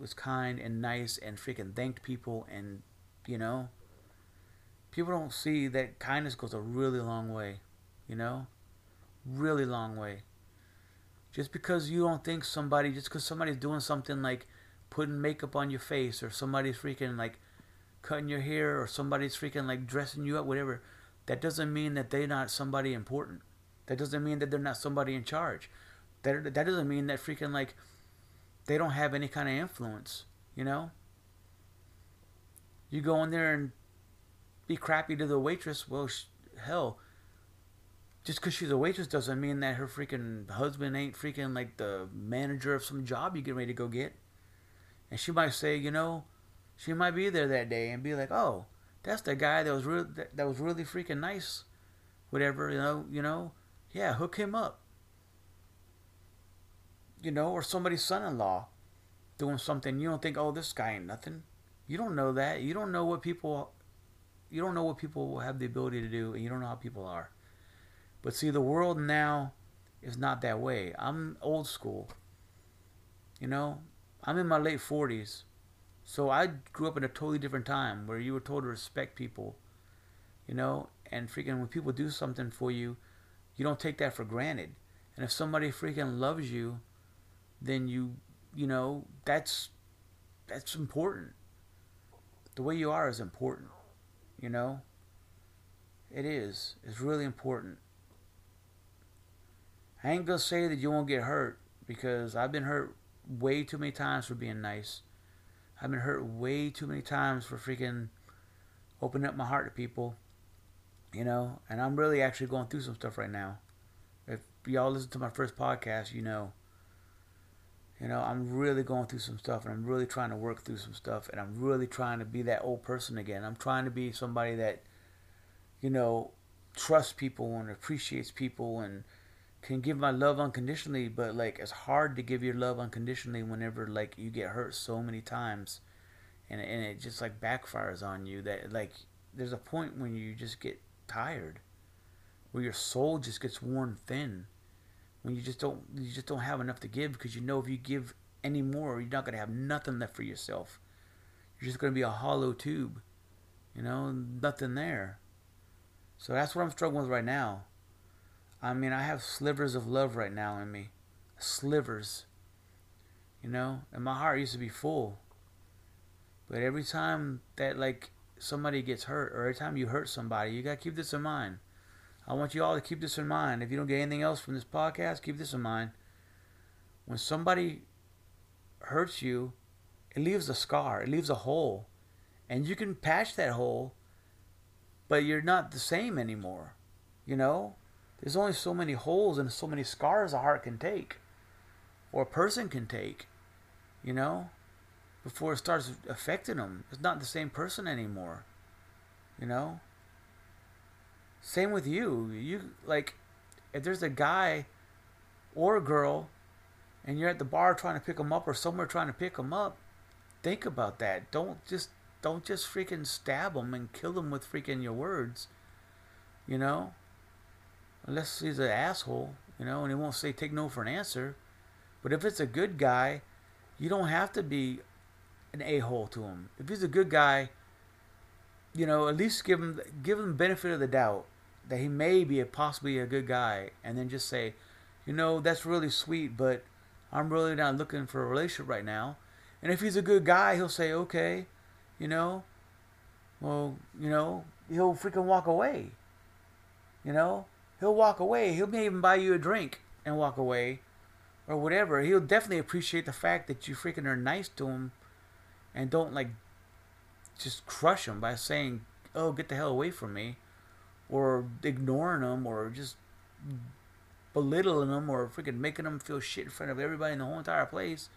was kind and nice and freaking thanked people and you know people don't see that kindness goes a really long way you know really long way. Just because you don't think somebody just because somebody's doing something like putting makeup on your face or somebody's freaking like cutting your hair or somebody's freaking like dressing you up whatever that doesn't mean that they're not somebody important. That doesn't mean that they're not somebody in charge. That that doesn't mean that freaking like they don't have any kind of influence you know? You go in there and be crappy to the waitress well sh- hell just because she's a waitress doesn't mean that her freaking husband ain't freaking like the manager of some job you get ready to go get. And she might say you know she might be there that day and be like oh that's the guy that was really that, that was really freaking nice whatever you know you know? Yeah hook him up you know or somebody's son-in-law doing something you don't think oh this guy ain't nothing. You don't know that. You don't know what people you don't know what people have the ability to do and you don't know how people are. But see the world now is not that way. I'm old school you know? I'm in my late 40s so i grew up in a totally different time where you were told to respect people you know? And freaking when people do something for you you don't take that for granted. And if somebody freaking loves you then you you know that's that's important. The way you are is important you know? It is. It's really important. I ain't gonna say that you won't get hurt because i've been hurt way too many times for being nice. I've been hurt way too many times for freaking opening up my heart to people you know? And i'm really actually going through some stuff right now. If y'all listen to my first podcast you know you know, I'm really going through some stuff and I'm really trying to work through some stuff and I'm really trying to be that old person again. I'm trying to be somebody that, you know, trusts people and appreciates people and can give my love unconditionally, but like it's hard to give your love unconditionally whenever like you get hurt so many times and and it just like backfires on you that like there's a point when you just get tired where your soul just gets worn thin when you just don't you just don't have enough to give because you know if you give any more you're not going to have nothing left for yourself. You're just going to be a hollow tube you know nothing there. So that's what i'm struggling with right now. I mean i have slivers of love right now in me. Slivers. You know and my heart used to be full. But every time that like somebody gets hurt or every time you hurt somebody you got to keep this in mind I want you all to keep this in mind. If you don't get anything else from this podcast, keep this in mind. When somebody hurts you, it leaves a scar, it leaves a hole. And you can patch that hole, but you're not the same anymore. You know? There's only so many holes and so many scars a heart can take, or a person can take, you know, before it starts affecting them. It's not the same person anymore, you know? Same with you. You like if there's a guy or a girl and you're at the bar trying to pick them up or somewhere trying to pick them up, think about that. Don't just don't just freaking stab them and kill them with freaking your words. You know? Unless he's an asshole, you know, and he won't say take no for an answer. But if it's a good guy, you don't have to be an a-hole to him. If he's a good guy, you know, at least give him give him benefit of the doubt that he may be a, possibly a good guy, and then just say, you know, that's really sweet, but I'm really not looking for a relationship right now. And if he's a good guy, he'll say, okay, you know, well, you know, he'll freaking walk away. You know, he'll walk away. He'll may even buy you a drink and walk away, or whatever. He'll definitely appreciate the fact that you freaking are nice to him, and don't like just crush them by saying, "Oh, get the hell away from me." or ignoring them or just belittling them or freaking making them feel shit in front of everybody in the whole entire place.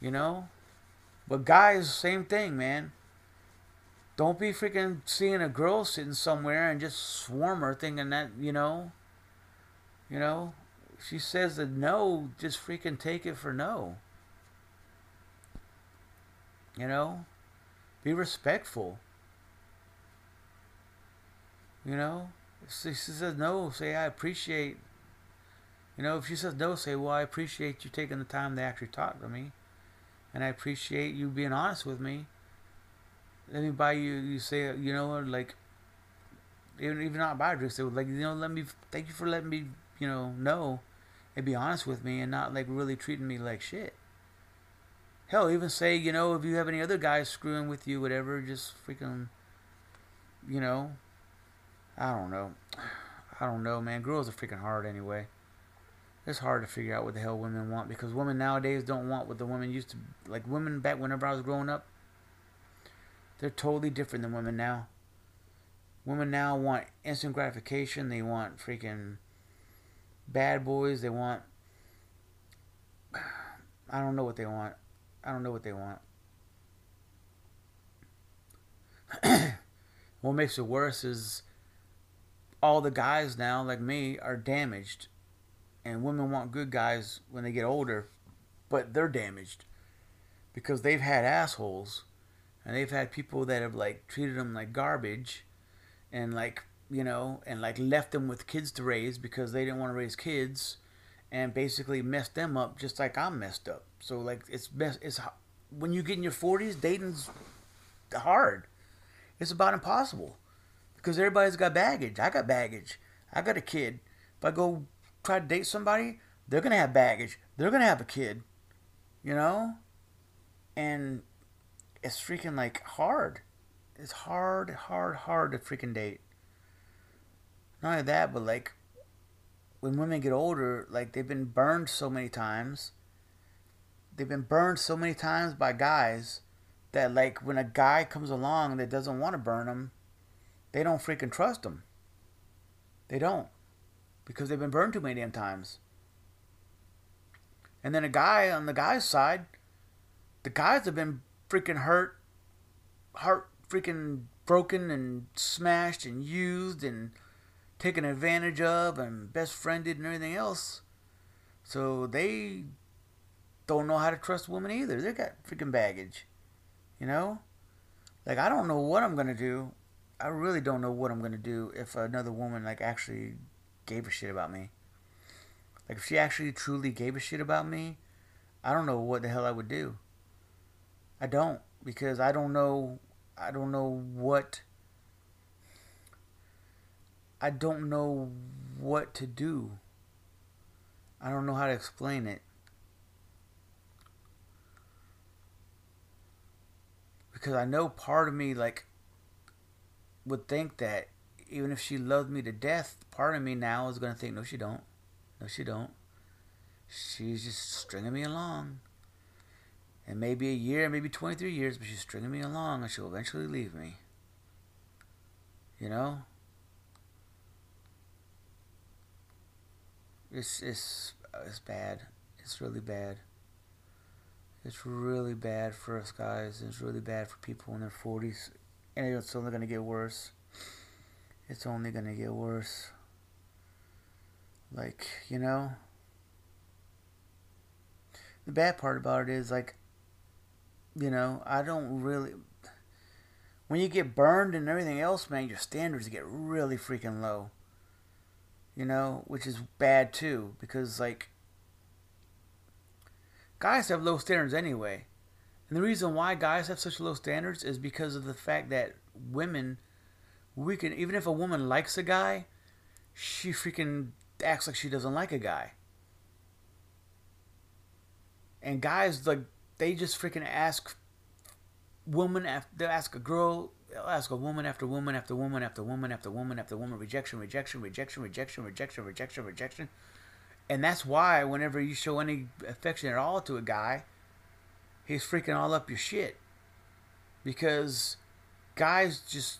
You know? But guys, same thing, man. Don't be freaking seeing a girl sitting somewhere and just swarm her thinking that, you know, you know, she says that no, just freaking take it for no. You know? Be respectful. You know, if she says no, say I appreciate. You know, if she says no, say well I appreciate you taking the time to actually talk to me. and I appreciate you being honest with me. Let me buy you. You say, you know, like even even not buy a drink. Say, like, you know, let me. Thank you for letting me, you know, know, and be honest with me, and not like really treating me like shit. Hell, even say, you know, if you have any other guys screwing with you, whatever, just freaking, you know, I don't know. I don't know, man. Girls are freaking hard anyway. It's hard to figure out what the hell women want because women nowadays don't want what the women used to like. Women back whenever I was growing up, they're totally different than women now. Women now want instant gratification. They want freaking bad boys. They want. I don't know what they want. I don't know what they want. what makes it worse is all the guys now, like me, are damaged. And women want good guys when they get older, but they're damaged because they've had assholes and they've had people that have like treated them like garbage and like you know and like left them with kids to raise because they didn't want to raise kids and basically messed them up just like I'm messed up. So like it's best it's when you get in your 40s dating's hard. It's about impossible because everybody's got baggage. I got baggage. I got a kid. If I go try to date somebody, they're gonna have baggage. They're gonna have a kid. You know? And it's freaking like hard. It's hard, hard, hard to freaking date. Not only that, but like when women get older, like they've been burned so many times. They've been burned so many times by guys that like when a guy comes along that doesn't want to burn them, they don't freaking trust them. They don't. Because they've been burned too many damn times. And then a guy on the guy's side, the guys have been freaking hurt, heart freaking broken and smashed and used and taken advantage of and best friended and everything else. So they don't know how to trust women either. They got freaking baggage. You know? Like I don't know what I'm gonna do I really don't know what I'm gonna do if another woman like actually gave a shit about me. Like if she actually truly gave a shit about me, I don't know what the hell I would do. I don't because I don't know I don't know what I don't know what to do. I don't know how to explain it. Because I know part of me like would think that even if she loved me to death, part of me now is gonna think, no, she don't. No, she don't. She's just stringing me along. And maybe a year, maybe 23 years, but she's stringing me along and she'll eventually leave me. You know? It's, it's, uh, it's bad. It's really bad. It's really bad for us guys. It's really bad for people in their 40s and it's only going to get worse. It's only going to get worse. Like, you know? The bad part about it is, like, you know, I don't really. When you get burned and everything else, man, your standards get really freaking low. You know, which is bad too, because, like, guys have low standards anyway. And the reason why guys have such low standards is because of the fact that women, we can even if a woman likes a guy, she freaking acts like she doesn't like a guy. And guys like they just freaking ask woman after they ask a girl ask a woman after woman after woman after woman after woman after woman rejection rejection rejection rejection rejection rejection rejection. And that's why whenever you show any affection at all to a guy he's freaking all up your shit. Because guys just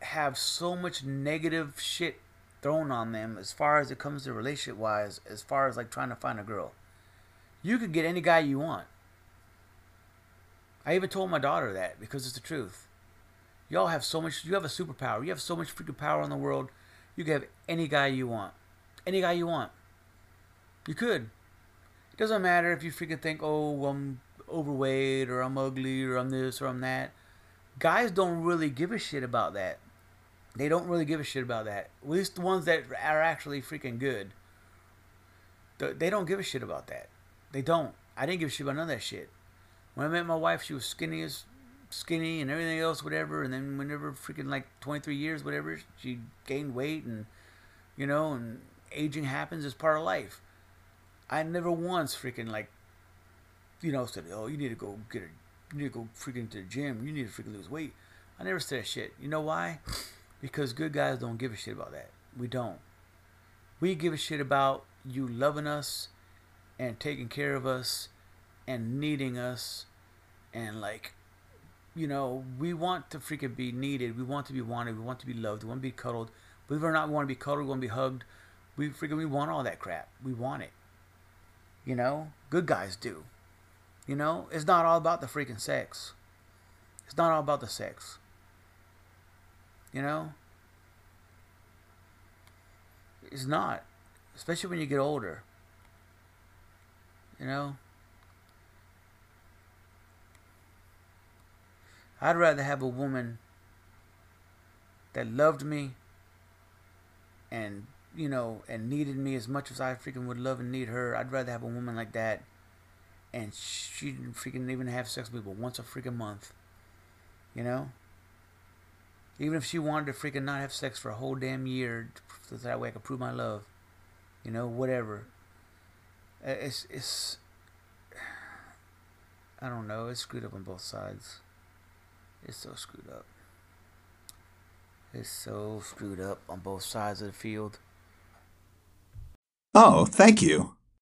have so much negative shit thrown on them as far as it comes to relationship wise as far as like trying to find a girl. You could get any guy you want. I even told my daughter that because it's the truth y'all have so much you have a superpower you have so much freaking power in the world you can have any guy you want any guy you want you could it doesn't matter if you freaking think oh i'm overweight or I'm ugly or I'm this or I'm that. Guys don't really give a shit about that. They don't really give a shit about that. At least the ones that are actually freaking good. They don't give a shit about that. They don't. I didn't give a shit about none of that shit. When I met my wife, she was skinny as skinny and everything else, whatever. And then whenever freaking like 23 years, whatever, she gained weight and, you know, and aging happens as part of life. I never once freaking like, you know, said, oh, you need to go get a, you need to go freaking to the gym. You need to freaking lose weight. I never said shit. You know why? Because good guys don't give a shit about that. We don't. We give a shit about you loving us and taking care of us and needing us and like you know we want to freaking be needed. We want to be wanted. We want to be loved. We want to be cuddled. It or not we want to be cuddled. We want to be hugged. We freaking we want all that crap. We want it. You know? Good guys do. You know? It's not all about the freaking sex. It's not all about the sex. You know? It's not. Especially when you get older. You know? I'd rather have a woman that loved me and, you know, and needed me as much as I freaking would love and need her. I'd rather have a woman like that and she didn't freaking even have sex with me but once a freaking month. You know? Even if she wanted to freaking not have sex for a whole damn year so that way I could prove my love. You know, whatever. It's it's I don't know. It's screwed up on both sides. It's so screwed up. It's so screwed up on both sides of the field. Oh, thank you.